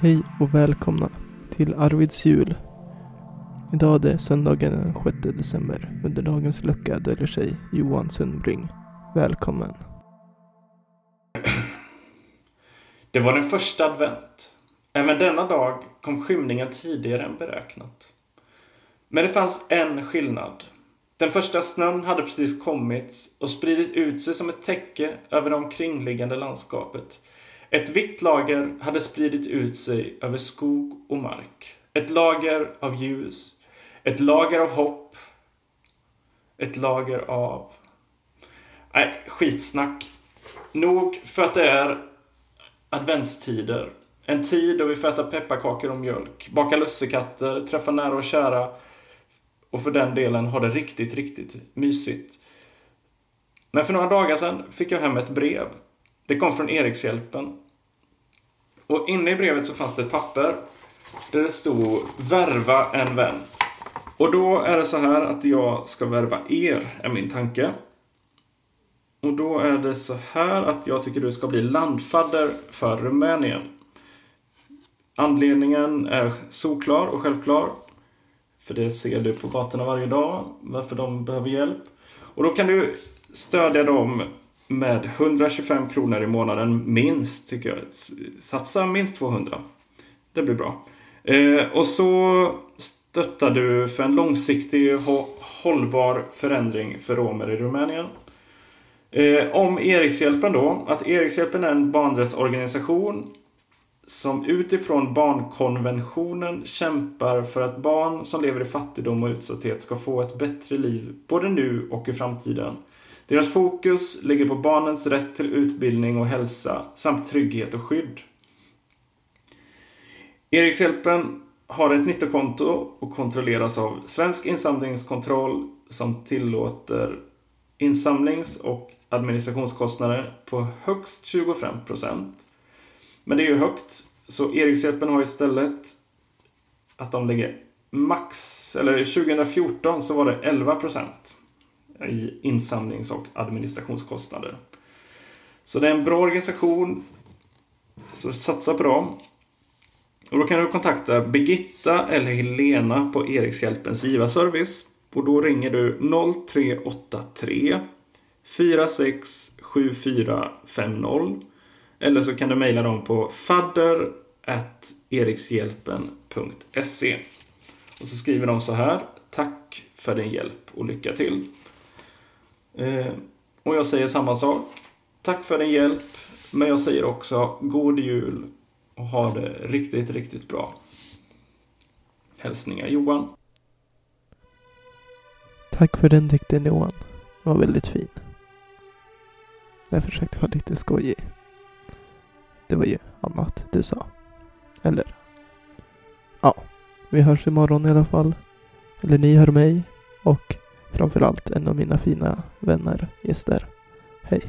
Hej och välkomna till Arvids jul. Idag är det söndagen den 6 december. Under dagens lucka döljer sig Johan Sundbring. Välkommen. Det var den första advent. Även denna dag kom skymningen tidigare än beräknat. Men det fanns en skillnad. Den första snön hade precis kommit och spridit ut sig som ett täcke över det omkringliggande landskapet. Ett vitt lager hade spridit ut sig över skog och mark. Ett lager av ljus. Ett lager av hopp. Ett lager av... Nej, skitsnack. Nog för att det är adventstider. En tid då vi får äta pepparkakor och mjölk, baka lussekatter, träffa nära och kära och för den delen ha det riktigt, riktigt mysigt. Men för några dagar sedan fick jag hem ett brev. Det kom från Erikshjälpen. Och inne i brevet så fanns det ett papper där det stod Värva en vän. Och då är det så här att jag ska värva er, är min tanke. Och då är det så här att jag tycker du ska bli landfadder för Rumänien. Anledningen är solklar och självklar. För det ser du på gatorna varje dag, varför de behöver hjälp. Och då kan du stödja dem med 125 kronor i månaden minst, tycker jag. Satsa minst 200. Det blir bra. Eh, och så stöttar du för en långsiktig hållbar förändring för romer i Rumänien. Eh, om Erikshjälpen då, att Erikshjälpen är en barnrättsorganisation som utifrån barnkonventionen kämpar för att barn som lever i fattigdom och utsatthet ska få ett bättre liv både nu och i framtiden. Deras fokus ligger på barnens rätt till utbildning och hälsa samt trygghet och skydd. Erikshjälpen har ett 90-konto och kontrolleras av Svensk insamlingskontroll som tillåter insamlings och administrationskostnader på högst 25 procent. Men det är ju högt. Så Erikshjälpen har istället att de lägger max, eller 2014 så var det 11 procent i insamlings och administrationskostnader. Så det är en bra organisation. Så satsa på dem. Och då kan du kontakta Birgitta eller Helena på Erikshjälpens givarservice. Och då ringer du 0383 467450 eller så kan du mejla dem på fadder.erikshjälpen.se Och så skriver de så här. Tack för din hjälp och lycka till. Eh, och jag säger samma sak. Tack för din hjälp. Men jag säger också God Jul och ha det riktigt, riktigt bra. Hälsningar Johan. Tack för den dikten Johan. Den var väldigt fin. Jag försökte vara lite skojig. Det var ju annat du sa. Eller? Ja, vi hörs imorgon i alla fall. Eller ni hör mig. Och framförallt en av mina fina vänner, gäster. Hej!